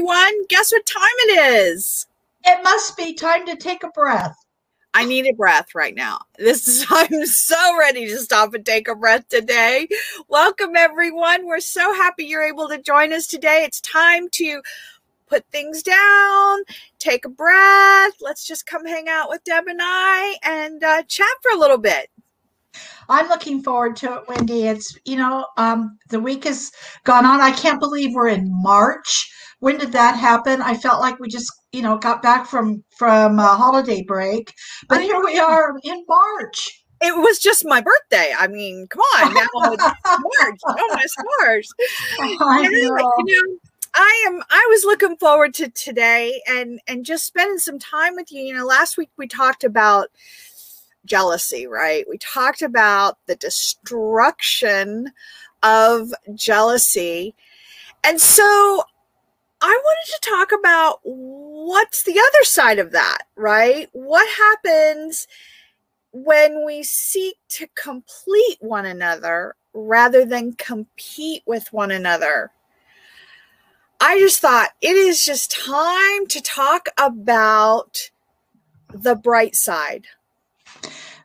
everyone. Guess what time it is? It must be time to take a breath. I need a breath right now. This is I'm so ready to stop and take a breath today. Welcome everyone. We're so happy you're able to join us today. It's time to put things down, take a breath. Let's just come hang out with Deb and I and uh, chat for a little bit. I'm looking forward to it, Wendy. It's, you know, um, the week has gone on. I can't believe we're in March. When did that happen? I felt like we just, you know, got back from from a holiday break, but here we are in March. It was just my birthday. I mean, come on, now it's March, oh almost March. I know. you know, I am I was looking forward to today and and just spending some time with you. You know, last week we talked about jealousy, right? We talked about the destruction of jealousy. And so I wanted to talk about what's the other side of that, right? What happens when we seek to complete one another rather than compete with one another? I just thought it is just time to talk about the bright side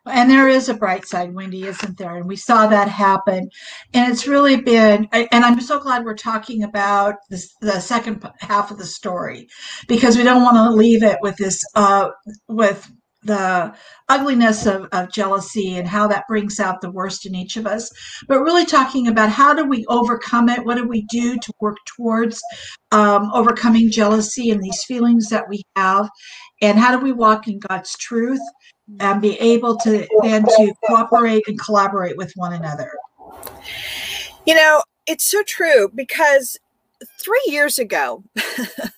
and there is a bright side, Wendy, isn't there? And we saw that happen. And it's really been, and I'm so glad we're talking about this, the second half of the story because we don't want to leave it with this, uh, with the ugliness of, of jealousy and how that brings out the worst in each of us, but really talking about how do we overcome it? What do we do to work towards um, overcoming jealousy and these feelings that we have? And how do we walk in God's truth and be able to then to cooperate and collaborate with one another? You know, it's so true because three years ago,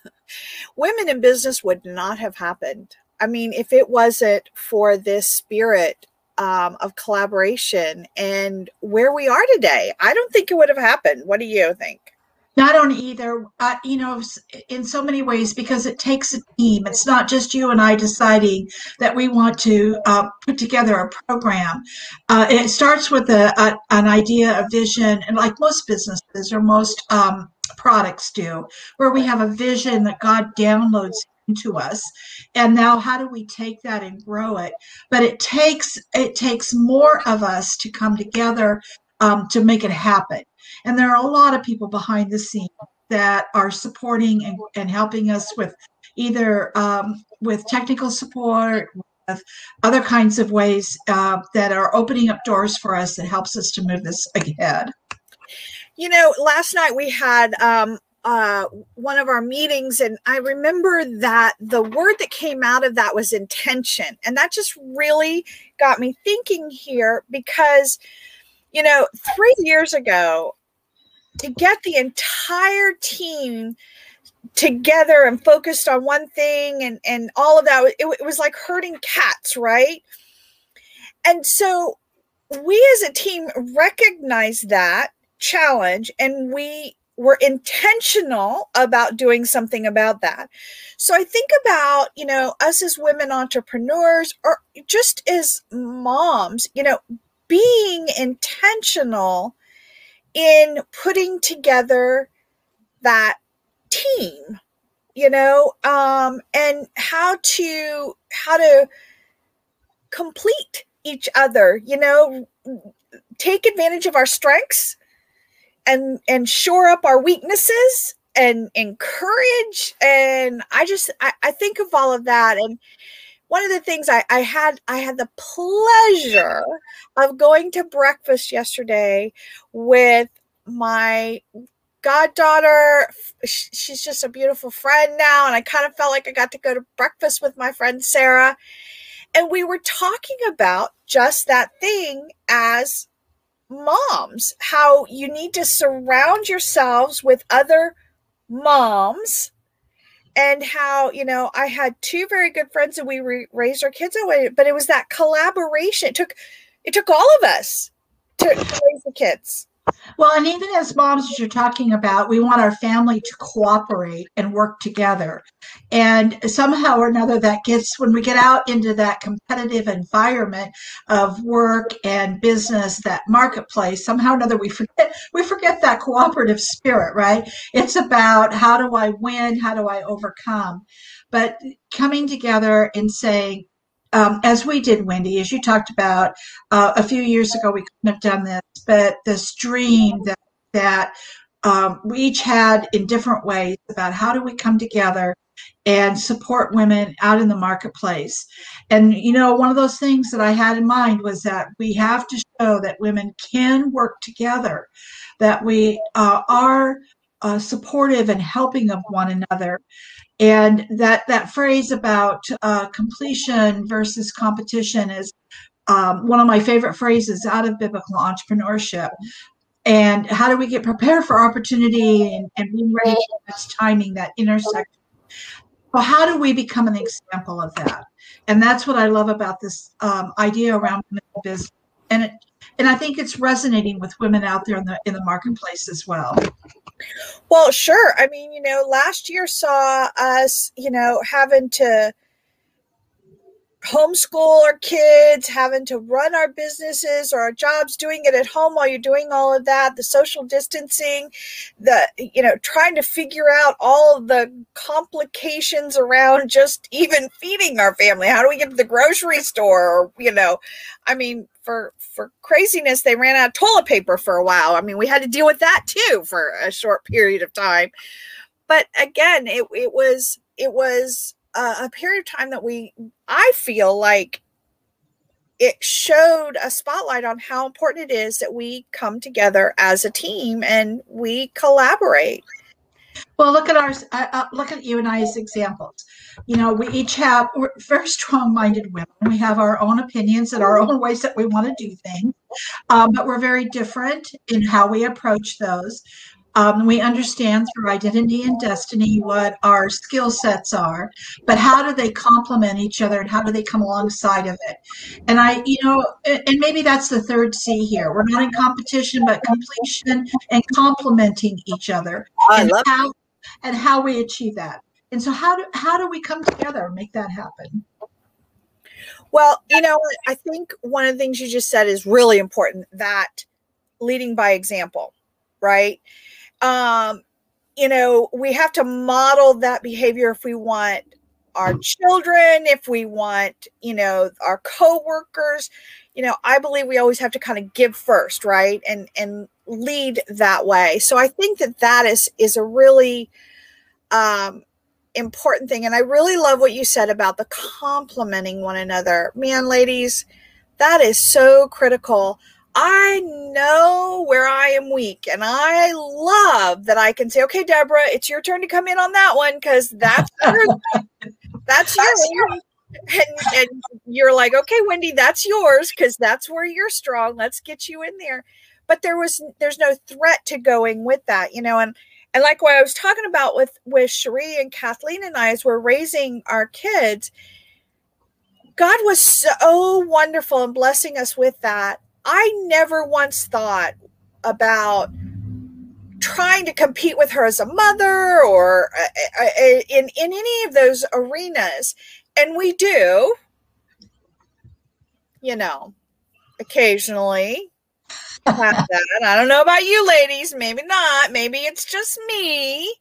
women in business would not have happened I mean, if it wasn't for this spirit um, of collaboration and where we are today, I don't think it would have happened. What do you think? Not on either, uh, you know, in so many ways, because it takes a team. It's not just you and I deciding that we want to uh, put together a program. Uh, it starts with a, a, an idea, a vision, and like most businesses or most um, products do, where we have a vision that God downloads to us. And now how do we take that and grow it? But it takes it takes more of us to come together um, to make it happen. And there are a lot of people behind the scenes that are supporting and, and helping us with either um, with technical support with other kinds of ways uh, that are opening up doors for us that helps us to move this ahead. You know last night we had um, uh, one of our meetings, and I remember that the word that came out of that was intention. And that just really got me thinking here because, you know, three years ago, to get the entire team together and focused on one thing and, and all of that, it, it was like herding cats, right? And so we as a team recognize that challenge and we we're intentional about doing something about that. So I think about, you know, us as women entrepreneurs or just as moms, you know, being intentional in putting together that team, you know, um, and how to how to complete each other, you know, take advantage of our strengths and and shore up our weaknesses and encourage and i just I, I, think of all of that. And one of the things I, I had i had the pleasure of going to breakfast yesterday with my goddaughter. She's just a beautiful friend now and i kind of felt like i got to go to breakfast with my friend sarah. And we were talking about just that thing as moms, how you need to surround yourselves with other moms. And how you know i had two very good friends and we re- raised our kids away but it was that collaboration. It took it took all of us to, to raise the kids Well, and even as moms, as you're talking about, we want our family to cooperate and work together. And somehow or another, that gets when we get out into that competitive environment of work and business, that marketplace, somehow or another, we forget we forget that cooperative spirit, right? It's about how do I win? How do I overcome? But coming together and saying, um, as we did, Wendy, as you talked about uh, a few years ago, we couldn't have done this, but this dream that that um, we each had in different ways about how do we come together and support women out in the marketplace. And you know, one of those things that I had in mind was that we have to show that women can work together, that we uh, are uh, supportive and helping of one another and that that phrase about uh, completion versus competition is um, one of my favorite phrases out of biblical entrepreneurship. And how do we get prepared for opportunity and, and being ready for this timing that intersection? Well how do we become an example of that? And that's what i love about this um, idea around business. And it, and i think it's resonating with women out there in the in the marketplace as well well, sure. I mean, you know, last year saw us, you know, having to homeschool our kids, having to run our businesses or our jobs, doing it at home while you're doing all of that, the social distancing, the, you know, trying to figure out all the complications around just even feeding our family. How do we get to the grocery store? Or, you know, I mean, for for craziness, they ran out of toilet paper for a while. I mean, we had to deal with that too for a short period of time. But again, it it was it was a, a period of time that we I feel like it showed a spotlight on how important it is that we come together as a team and we collaborate. Well, look at ours. Uh, uh, look at you and I as examples. You know, we each have we're very strong-minded women. We have our own opinions and our own ways that we want to do things, um, but we're very different in how we approach those. Um, we understand through identity and destiny what our skill sets are, but how do they complement each other and how do they come alongside of it? And I, you know, and maybe that's the third C here. We're not in competition, but completion and complementing each other. I and love how, and how we achieve that. And so how do how do we come together and make that happen? Well, you know, I think one of the things you just said is really important that leading by example, right? um, you know, we have to model that behavior if we want our children, if we want, you know, our coworkers. You know, I believe we always have to kind of give first, right? And and lead that way. So I think that that is is a really um important thing and I really love what you said about the complimenting one another. Man, ladies, that is so critical. I know where I am weak, and I love that I can say, "Okay, Deborah, it's your turn to come in on that one because that's your, that's yours." And, and you're like, "Okay, Wendy, that's yours because that's where you're strong. Let's get you in there." But there was there's no threat to going with that, you know, and and like what I was talking about with with Cherie and Kathleen and I as we're raising our kids, God was so wonderful and blessing us with that. I never once thought about trying to compete with her as a mother or uh, uh, uh, in in any of those arenas and we do you know occasionally i don't know about you ladies maybe not maybe it's just me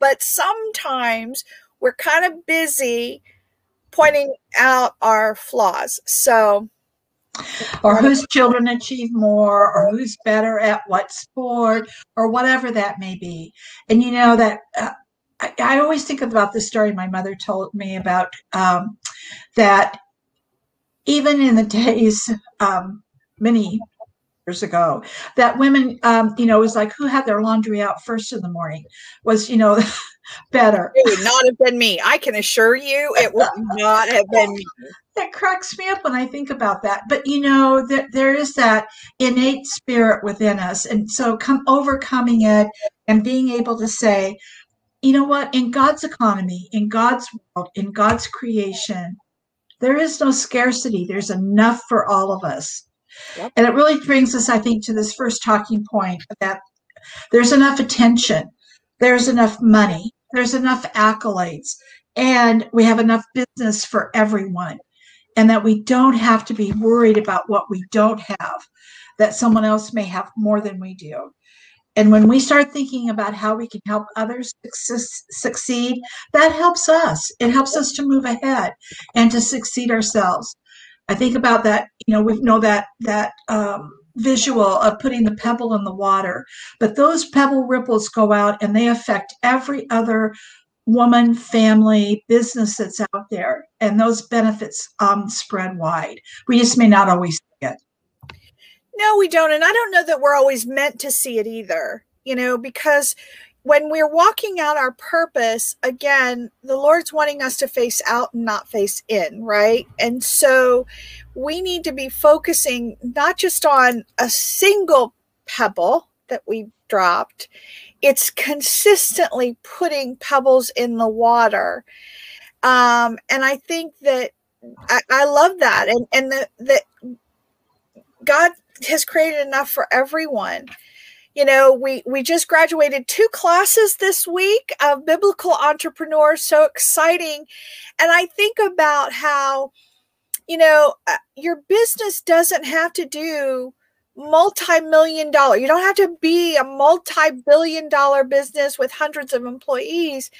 but sometimes we're kind of busy pointing out our flaws. So or whose children achieve more or who's better at what sport or whatever that may be. And you know that uh, I, I, always think about the story my mother told me about um, that even in the days um, many years ago that women um, you know was like who had their laundry out first in the morning was you know better it would not have been me i can assure you it would not have been me that cracks me up when I think about that. But you know that there is that innate spirit within us, and so come overcoming it and being able to say, you know what, in God's economy, in God's world, in God's creation, there is no scarcity. There's enough for all of us. Yep. And it really brings us, I think, to this first talking point that there's enough attention, there's enough money, there's enough accolades, and we have enough business for everyone. And that we don't have to be worried about what we don't have, that someone else may have more than we do. And when we start thinking about how we can help others succeed, that helps us. It helps us to move ahead and to succeed ourselves. I think about that, you know, we know that that um, visual of putting the pebble in the water, but those pebble ripples go out and they affect every other woman, family, business that's out there, and those benefits um, spread wide. We just may not always see it. No, we don't. And I don't know that we're always meant to see it either, you know, because when we're walking out our purpose, again, the Lord's wanting us to face out and not face in, right? And so we need to be focusing not just on a single pebble that we dropped, it's consistently putting pebbles in the water. Um, and I think that I, I love that. And, and that, that God has created enough for everyone you know we we just graduated two classes this week of biblical entrepreneurs so exciting and i think about how you know uh, your business doesn't have to do multi-million dollar you don't have to be a multi-billion dollar business with hundreds of employees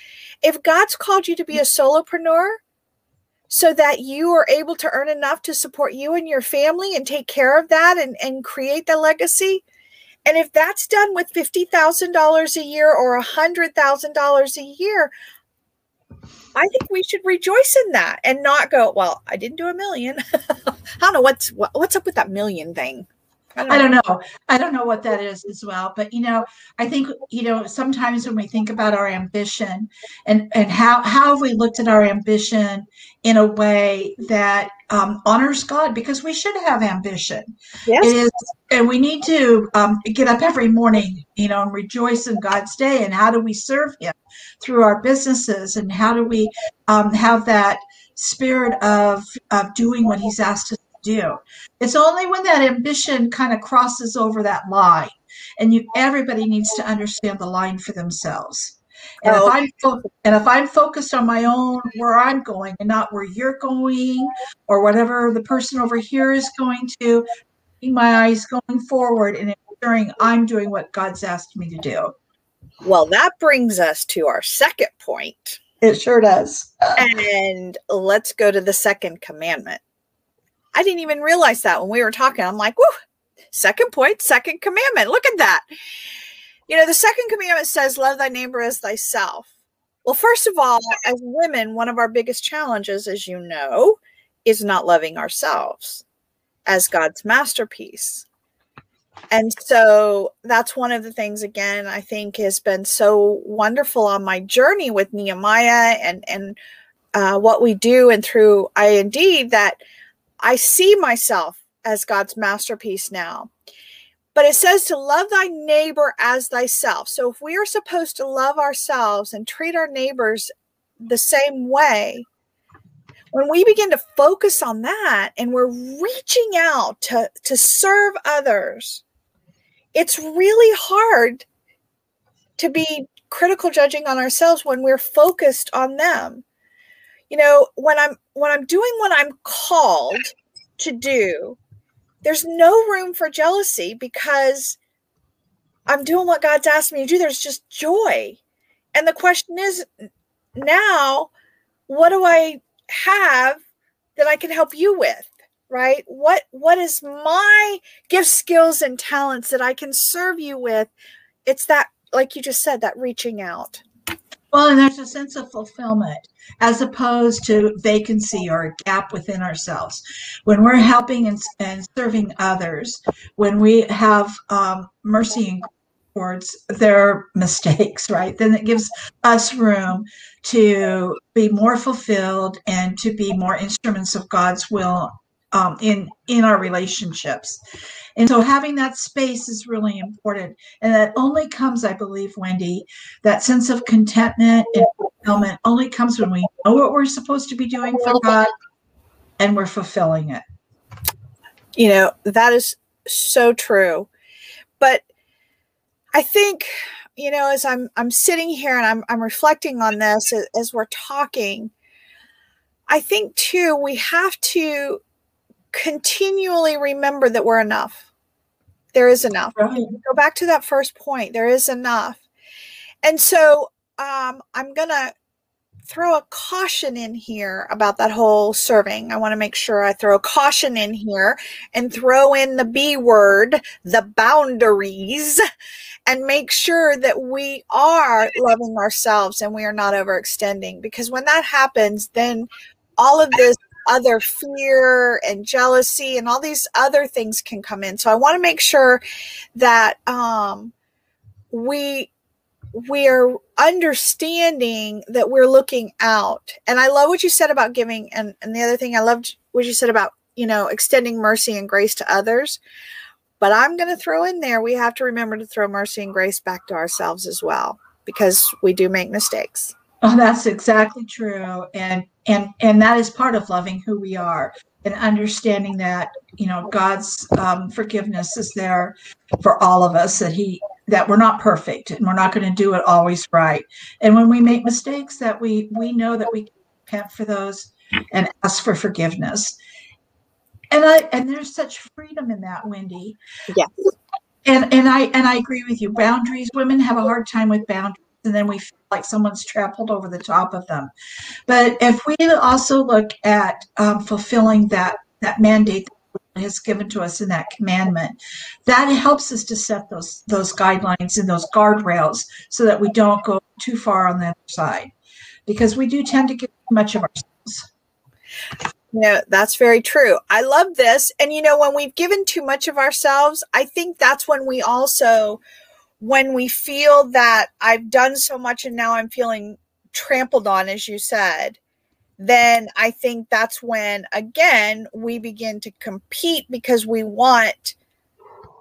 if god's called you to be a solopreneur so that you are able to earn enough to support you and your family and take care of that and, and create the legacy. And if that's done with $50,000 a year or $100,000 a year, I think we should rejoice in that and not go, well, I didn't do a million. I don't know what's what, what's up with that million thing. I don't, I don't know. I don't know what that is as well. But you know, I think you know sometimes when we think about our ambition and and how how have we looked at our ambition in a way that um, honors God because we should have ambition. Yes. It is, and we need to um, get up every morning, you know, and rejoice in God's day. And how do we serve Him through our businesses? And how do we um, have that spirit of of doing what He's asked us to do. It's only when that ambition kind of crosses over that line, and you everybody needs to understand the line for themselves. And oh. if I'm fo- and if I'm focused on my own where I'm going and not where you're going or whatever the person over here is going to, my eyes going forward and ensuring I'm doing what God's asked me to do. Well, that brings us to our second point. It sure does. And let's go to the second commandment. I didn't even realize that when we were talking. I'm like, whoo, second point, second commandment. Look at that. You know, the second commandment says, love thy neighbor as thyself. Well, first of all, as women, one of our biggest challenges, as you know, is not loving ourselves as God's masterpiece. And so that's one of the things, again, I think has been so wonderful on my journey with Nehemiah and, and uh, what we do and through I Indeed that – I see myself as God's masterpiece now. But it says to love thy neighbor as thyself. So if we are supposed to love ourselves and treat our neighbors the same way, when we begin to focus on that and we're reaching out to, to serve others, it's really hard to be critical judging on ourselves when we're focused on them you know when i'm when i'm doing what i'm called to do there's no room for jealousy because i'm doing what god's asked me to do. There's just joy. And the question is now what do i have that i can help you with right? What what is my gift skills and talents that i can serve you with? It's that like you just said that reaching out well, and there's a sense of fulfillment as opposed to vacancy or a gap within ourselves. When we're helping and, and serving others, when we have um, mercy and towards their mistakes, right, then it gives us room to be more fulfilled and to be more instruments of God's will um, in in our relationships. And so having that space is really important. And that only comes, I believe, Wendy, that sense of contentment and fulfillment only comes when we know what we're supposed to be doing for God and we're fulfilling it. You know, that is so true. But I think, you know, as I'm I'm sitting here and I'm I'm reflecting on this as, as we're talking, I think too we have to continually remember that we're enough. There is enough. Right. Go back to that first point. There is enough. And so um, I'm going to throw a caution in here about that whole serving. I want to make sure I throw a caution in here and throw in the B word, the boundaries, and make sure that we are loving ourselves and we are not overextending. Because when that happens, then all of this other fear and jealousy and all these other things can come in. So I want to make sure that um, we we are understanding that we're looking out. And I love what you said about giving. And, and the other thing I loved what you said about, you know, extending mercy and grace to others. But I'm going to throw in there, we have to remember to throw mercy and grace back to ourselves as well, because we do make mistakes. Oh, that's exactly true. And and and that is part of loving who we are and understanding that you know god's um, forgiveness is there for all of us that he that we're not perfect and we're not going to do it always right. And when we make mistakes that we we know that we can repent for those and ask for forgiveness. And i and there's such freedom in that wendy. Yes. And and i and i agree with you. Boundaries women have a hard time with boundaries and then we feel like someone's trampled over the top of them. But if we also look at um, fulfilling that that mandate that has given to us in that commandment, that helps us to set those those guidelines and those guardrails so that we don't go too far on the other side, because we do tend to give too much of ourselves. Yeah, that's very true. I love this. And you know, when we've given too much of ourselves, I think that's when we also when we feel that I've done so much and now I'm feeling trampled on, as you said, then I think that's when, again, we begin to compete because we want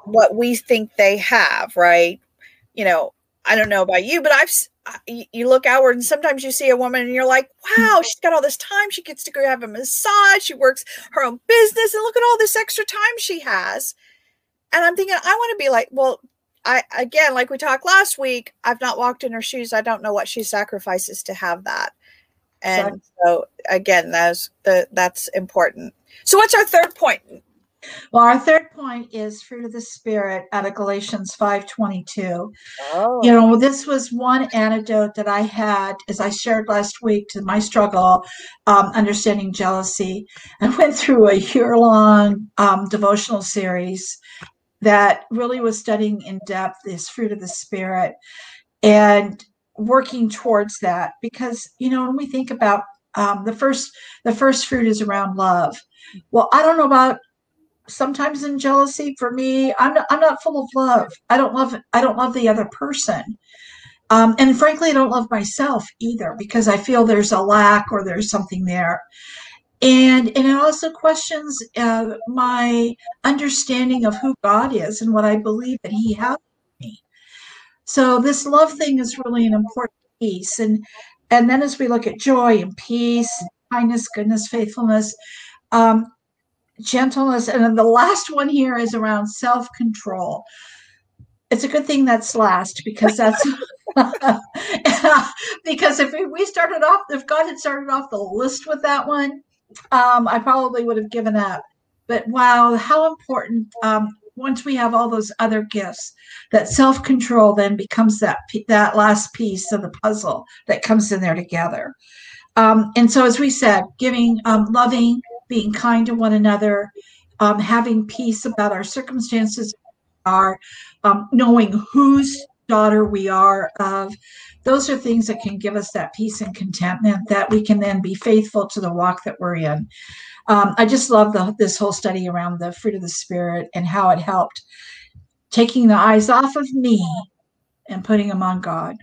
what we think they have, right? You know, I don't know about you, but I've, you look outward and sometimes you see a woman and you're like, hmm. wow, she's got all this time. She gets to go have a massage. She works her own business and look at all this extra time she has. And I'm thinking, I want to be like, well, I again, like we talked last week, I've not walked in her shoes. I don't know what she sacrifices to have that. And so again, that's the that's important. So what's our third point? Well, our third point is fruit of the spirit out of Galatians 5:22. Oh. You know, this was one antidote that I had as I shared last week to my struggle um, understanding jealousy. I went through a year-long um, devotional series that really was studying in depth this fruit of the spirit and working towards that because you know when we think about um, the first the first fruit is around love. Well i don't know about sometimes in jealousy for me i'm not, i'm not full of love. I don't love i don't love the other person. Um, and frankly i don't love myself either because i feel there's a lack or there's something there and and it also questions uh, my understanding of who God is and what I believe that He has for me. So this love thing is really an important piece, and and then as we look at joy and peace, kindness, goodness, faithfulness, um, gentleness, and then the last one here is around self control. It's a good thing that's last because that's because if we started off, if God had started off the list with that one, um, I probably would have given up. But wow, how important um, once we have all those other gifts, that self control then becomes that that last piece of the puzzle that comes in there together. Um, and so, as we said, giving, um, loving, being kind to one another, um, having peace about our circumstances, are um, knowing whose daughter we are of those are things that can give us that peace and contentment that we can then be faithful to the walk that we're in. Um, I just love the, this whole study around the fruit of the spirit and how it helped taking the eyes off of me and putting them on God.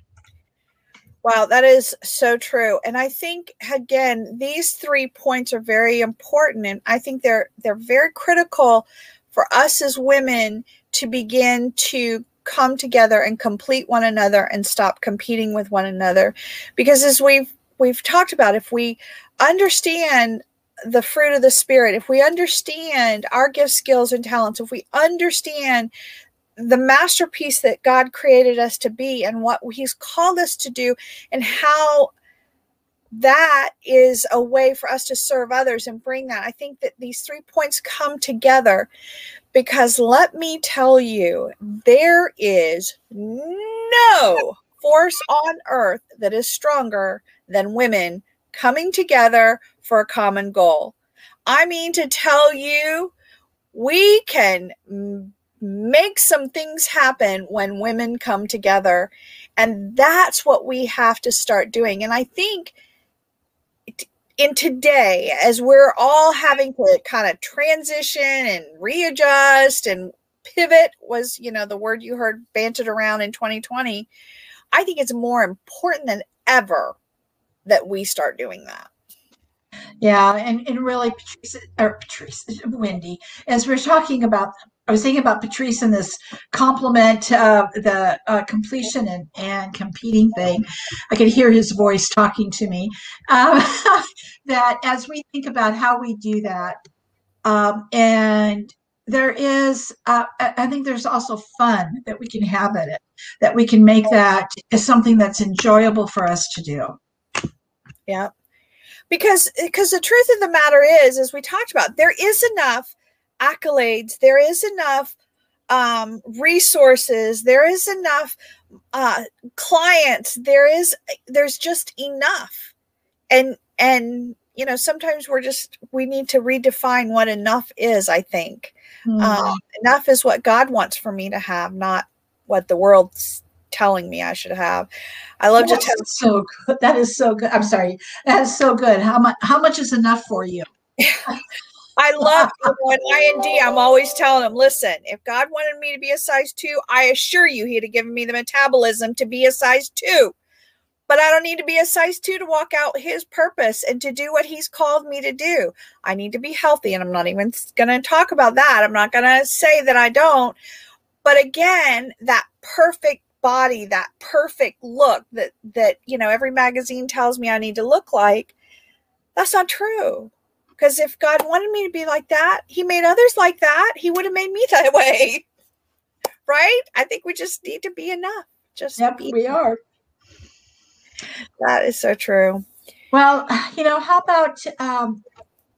Wow, that is so true. And I think again, these three points are very important and I think they're they're very critical for us as women to begin to come together and complete one another and stop competing with one another because as we've we've talked about if we understand the fruit of the spirit, if we understand our gifts, skills, and talents, if we understand the masterpiece that God created us to be and what He's called us to do, and how that is a way for us to serve others and bring that. I think that these three points come together because let me tell you, there is no force on earth that is stronger than women coming together for a common goal. I mean to tell you, we can make some things happen when women come together. And that's what we have to start doing. And I think in today, as we're all having to kind of transition and readjust and pivot was, you know, the word you heard banted around in 2020. I think it's more important than ever that we start doing that. Yeah, and, and really, Patrice, or Patrice, Wendy, as we're talking about, I was thinking about Patrice and this compliment, uh, the uh, completion and, and competing thing. I could hear his voice talking to me. Um, that as we think about how we do that, um, and there is, uh, I think there's also fun that we can have in it, that we can make that something that's enjoyable for us to do. Yeah. Because because the truth of the matter is, as we talked about, there is enough accolades, there is enough um, resources, there is enough uh, clients, there is there's just enough. And and you know, sometimes we're just we need to redefine what enough is, I think. Mm. Um, enough is what God wants for me to have, not what the world's telling me I should have. I love That's to tell. So good. That is so good. I'm sorry. That is so good. How much? How much is enough for you? I love when I and D. I'm always telling them, listen, if God wanted me to be a size two, I assure you, He'd have given me the metabolism to be a size two. But I don't need to be a size two to walk out His purpose and to do what He's called me to do. I need to be healthy, and I'm not even going to talk about that. I'm not going to say that I don't. But again, that perfect body that perfect look that that you know every magazine tells me I need to look like that's not true because if God wanted me to be like that he made others like that he would have made me that way right I think we just need to be enough just yep, we are that is so true well you know how about um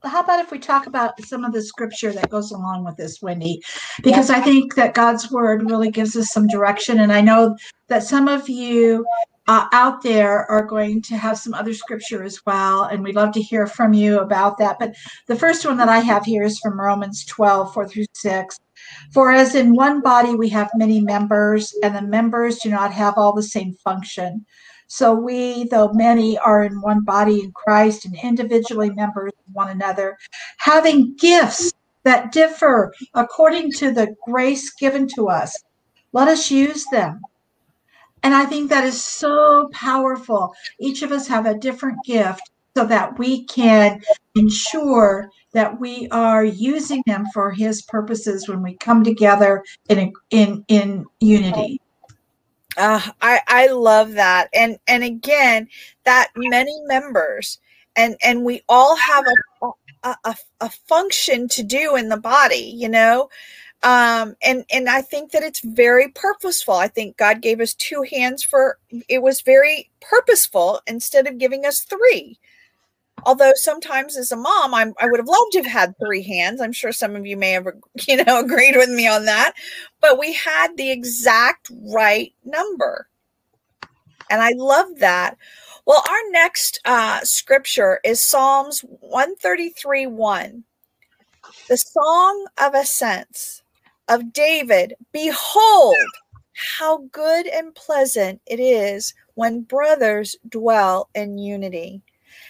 how about if we talk about some of the scripture that goes along with this, Wendy? Because yeah. I think that God's word really gives us some direction. And I know that some of you uh, out there are going to have some other scripture as well. And we'd love to hear from you about that. But the first one that I have here is from Romans 12, 4 through 6. For as in one body we have many members, and the members do not have all the same function. So we, though many, are in one body in Christ and individually members of one another, having gifts that differ according to the grace given to us. Let us use them. And I think that is so powerful. Each of us have a different gift so that we can ensure that we are using them for his purposes when we come together in in in unity. Uh, I I love that, and and again, that many members, and and we all have a a, a, function to do in the body, you know, um, and and I think that it's very purposeful. I think God gave us two hands for it was very purposeful instead of giving us three. Although sometimes as a mom, I'm, I would have loved to have had three hands. I'm sure some of you may have, you know, agreed with me on that. But we had the exact right number. And I love that. Well, our next uh, scripture is Psalms 133 1. The Song of Ascents of David. Behold, how good and pleasant it is when brothers dwell in unity.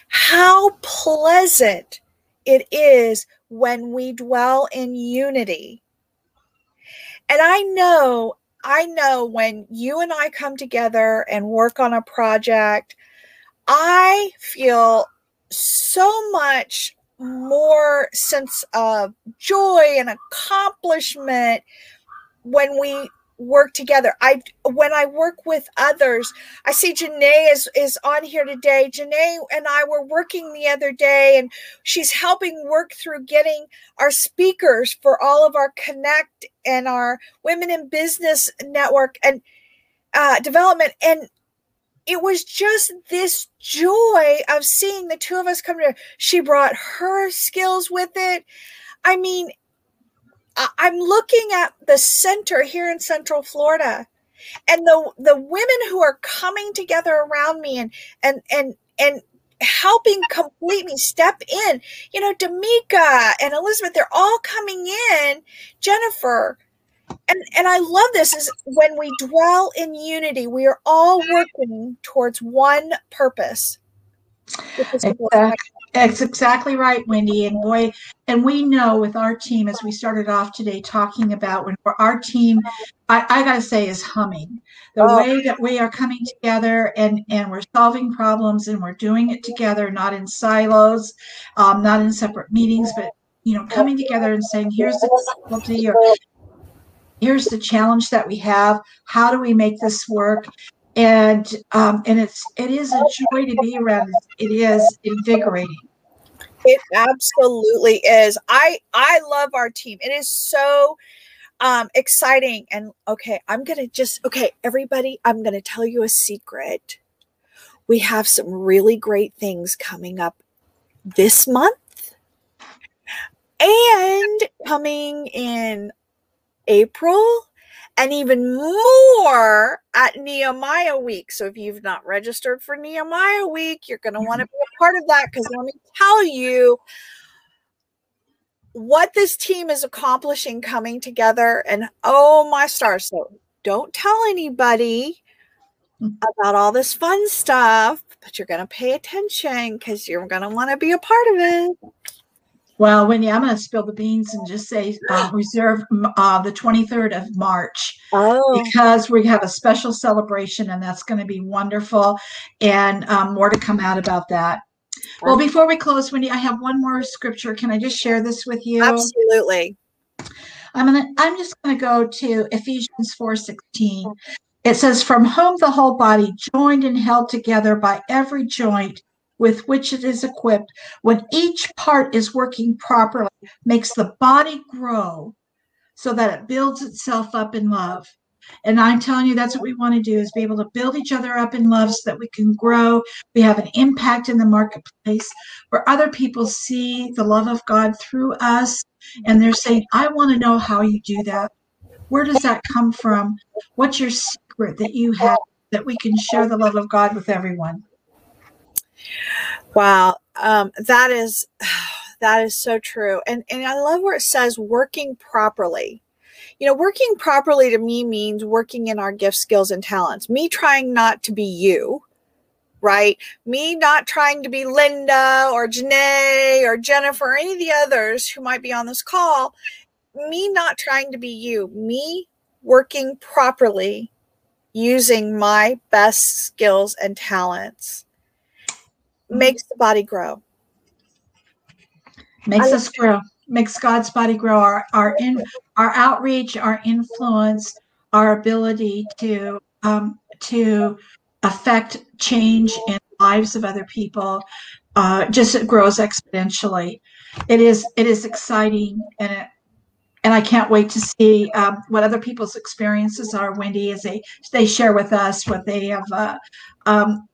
How pleasant it is when we dwell in unity. And I know, I know when you and I come together and work on a project, I feel so much more sense of joy and accomplishment when we work together. I when I work with others, I see Janae is is on here today. Janae and I were working the other day, and she's helping work through getting our speakers for all of our connect and our women in business network and uh, development. And it was just this joy of seeing the two of us come together. She brought her skills with it. I mean, I'm looking at the center here in Central Florida, and the the women who are coming together around me and and and and helping complete me step in. You know, D'Amica and Elizabeth, they're all coming in. Jennifer, and and I love this is when we dwell in unity, we are all working towards one purpose. Exactly. That's exactly right, Wendy. And boy, and we know with our team, as we started off today talking about when our team, I, I gotta say, is humming. The oh. way that we are coming together and and we're solving problems and we're doing it together, not in silos, um, not in separate meetings, but you know, coming together and saying, here's the difficulty or here's the challenge that we have. How do we make this work? and um, and it's it is a joy to be around. It is invigorating. It absolutely is. I I love our team. It is so um exciting and okay i'm gonna just okay everybody i'm gonna tell you a secret we have some really great things coming up this month and coming in april and even more at Nehemiah Week. So if you've not registered for Nehemiah Week, you're going to want to be a part of that because let me tell you what this team is accomplishing coming together. And oh my stars. So don't tell anybody mm. about all this fun stuff, but you're going to pay attention because you're going to want to be a part of it. Well, Wendy, I'm going to spill the beans and just say uh, reserve uh, the 23rd of March oh. because we have a special celebration and that's going to be wonderful and um, more to come out about that. Well, before we close, Wendy, I have one more scripture. Can I just share this with you? Absolutely. I'm gonna. I'm just gonna go to Ephesians 4:16. It says, "From whom the whole body, joined and held together by every joint with which it is equipped, when each part is working properly, makes the body grow so that it builds itself up in love. And I'm telling you, that's what we want to do is be able to build each other up in love so that we can grow. We have an impact in the marketplace where other people see the love of God through us. And they're saying, I want to know how you do that. Where does that come from? What's your secret that you have that we can share the love of God with everyone? Wow, um, that is that is so true, and and I love where it says working properly. You know, working properly to me means working in our gifts, skills, and talents. Me trying not to be you, right? Me not trying to be Linda or Janae or Jennifer or any of the others who might be on this call. Me not trying to be you. Me working properly using my best skills and talents makes the body grow. Makes us grow. Makes God's body grow. Our our in our outreach, our influence, our ability to um, to affect change in lives of other people uh, just grows exponentially. It is it is exciting and it, and I can't wait to see um, what other people's experiences are. Wendy, as they they share with us what they have uh, um,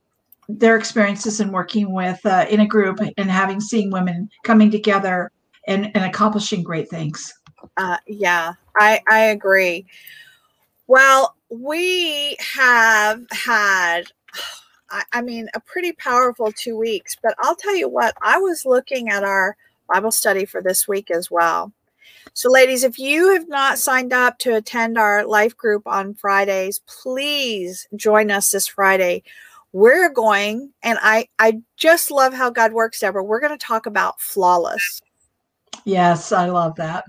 their experiences in working with uh, in a group and having seeing women coming together and, and accomplishing great things. Uh, yeah, I, I agree. Well, we have had, I, I mean, a pretty powerful two weeks, but I'll tell you what, I was looking at our Bible study for this week as well. So, ladies, if you have not signed up to attend our life group on Fridays, please join us this Friday we're going and i i just love how god works deborah we're going to talk about flawless yes i love that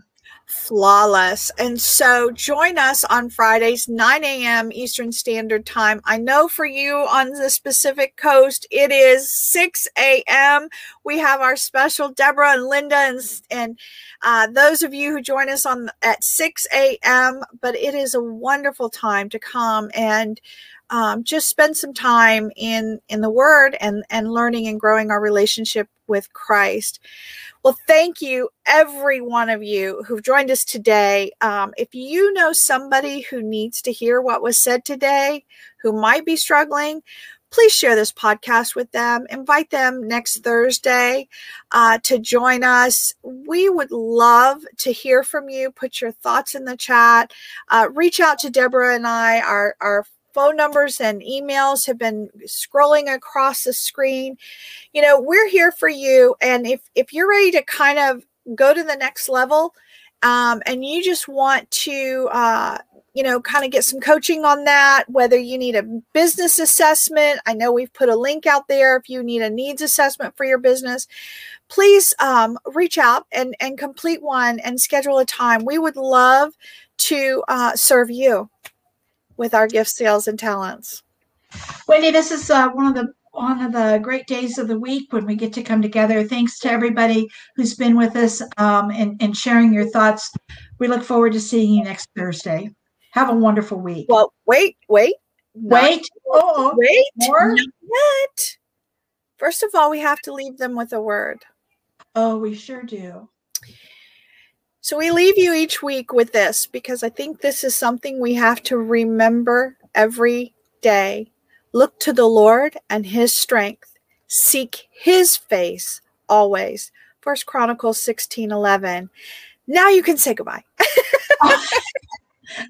flawless. And so join us on Fridays, 9 a.m. Eastern Standard Time. I know for you on the Pacific Coast, it is 6 a.m. We have our special Deborah and Linda and, and uh, those of you who join us on at 6 a.m. But it is a wonderful time to come and um, just spend some time in in the Word and and learning and growing our relationship with Christ. Well, thank you, every one of you who've joined us today. Um, if you know somebody who needs to hear what was said today, who might be struggling, please share this podcast with them. Invite them next Thursday uh, to join us. We would love to hear from you. Put your thoughts in the chat. Uh, reach out to Deborah and I. Our, our phone numbers and emails have been scrolling across the screen. You know, we're here for you. And if, if you're ready to kind of go to the next level um, and you just want to, uh, you know, kind of get some coaching on that, whether you need a business assessment. I know we've put a link out there if you need a needs assessment for your business. Please um, reach out and, and complete one and schedule a time. We would love to uh, serve you with our gift sales and talents. Wendy, this is uh, one of the one of the great days of the week when we get to come together. Thanks to everybody who's been with us um, and, and sharing your thoughts. We look forward to seeing you next Thursday. Have a wonderful week. Well, wait, wait, wait, oh, wait, more? not. First of all, we have to leave them with a word. Oh, we sure do. So we leave you each week with this because I think this is something we have to remember every day. Look to the Lord and his strength. Seek his face always. First Chronicles 16 11. Now you can say goodbye.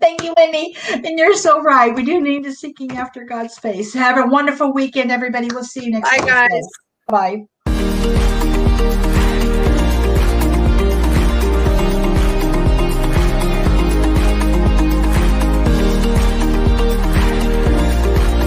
Thank you, Wendy. And you're so right. We do need to seeking after God's face. Have a wonderful weekend, everybody. We'll see you next time. Bye, guys. Bye.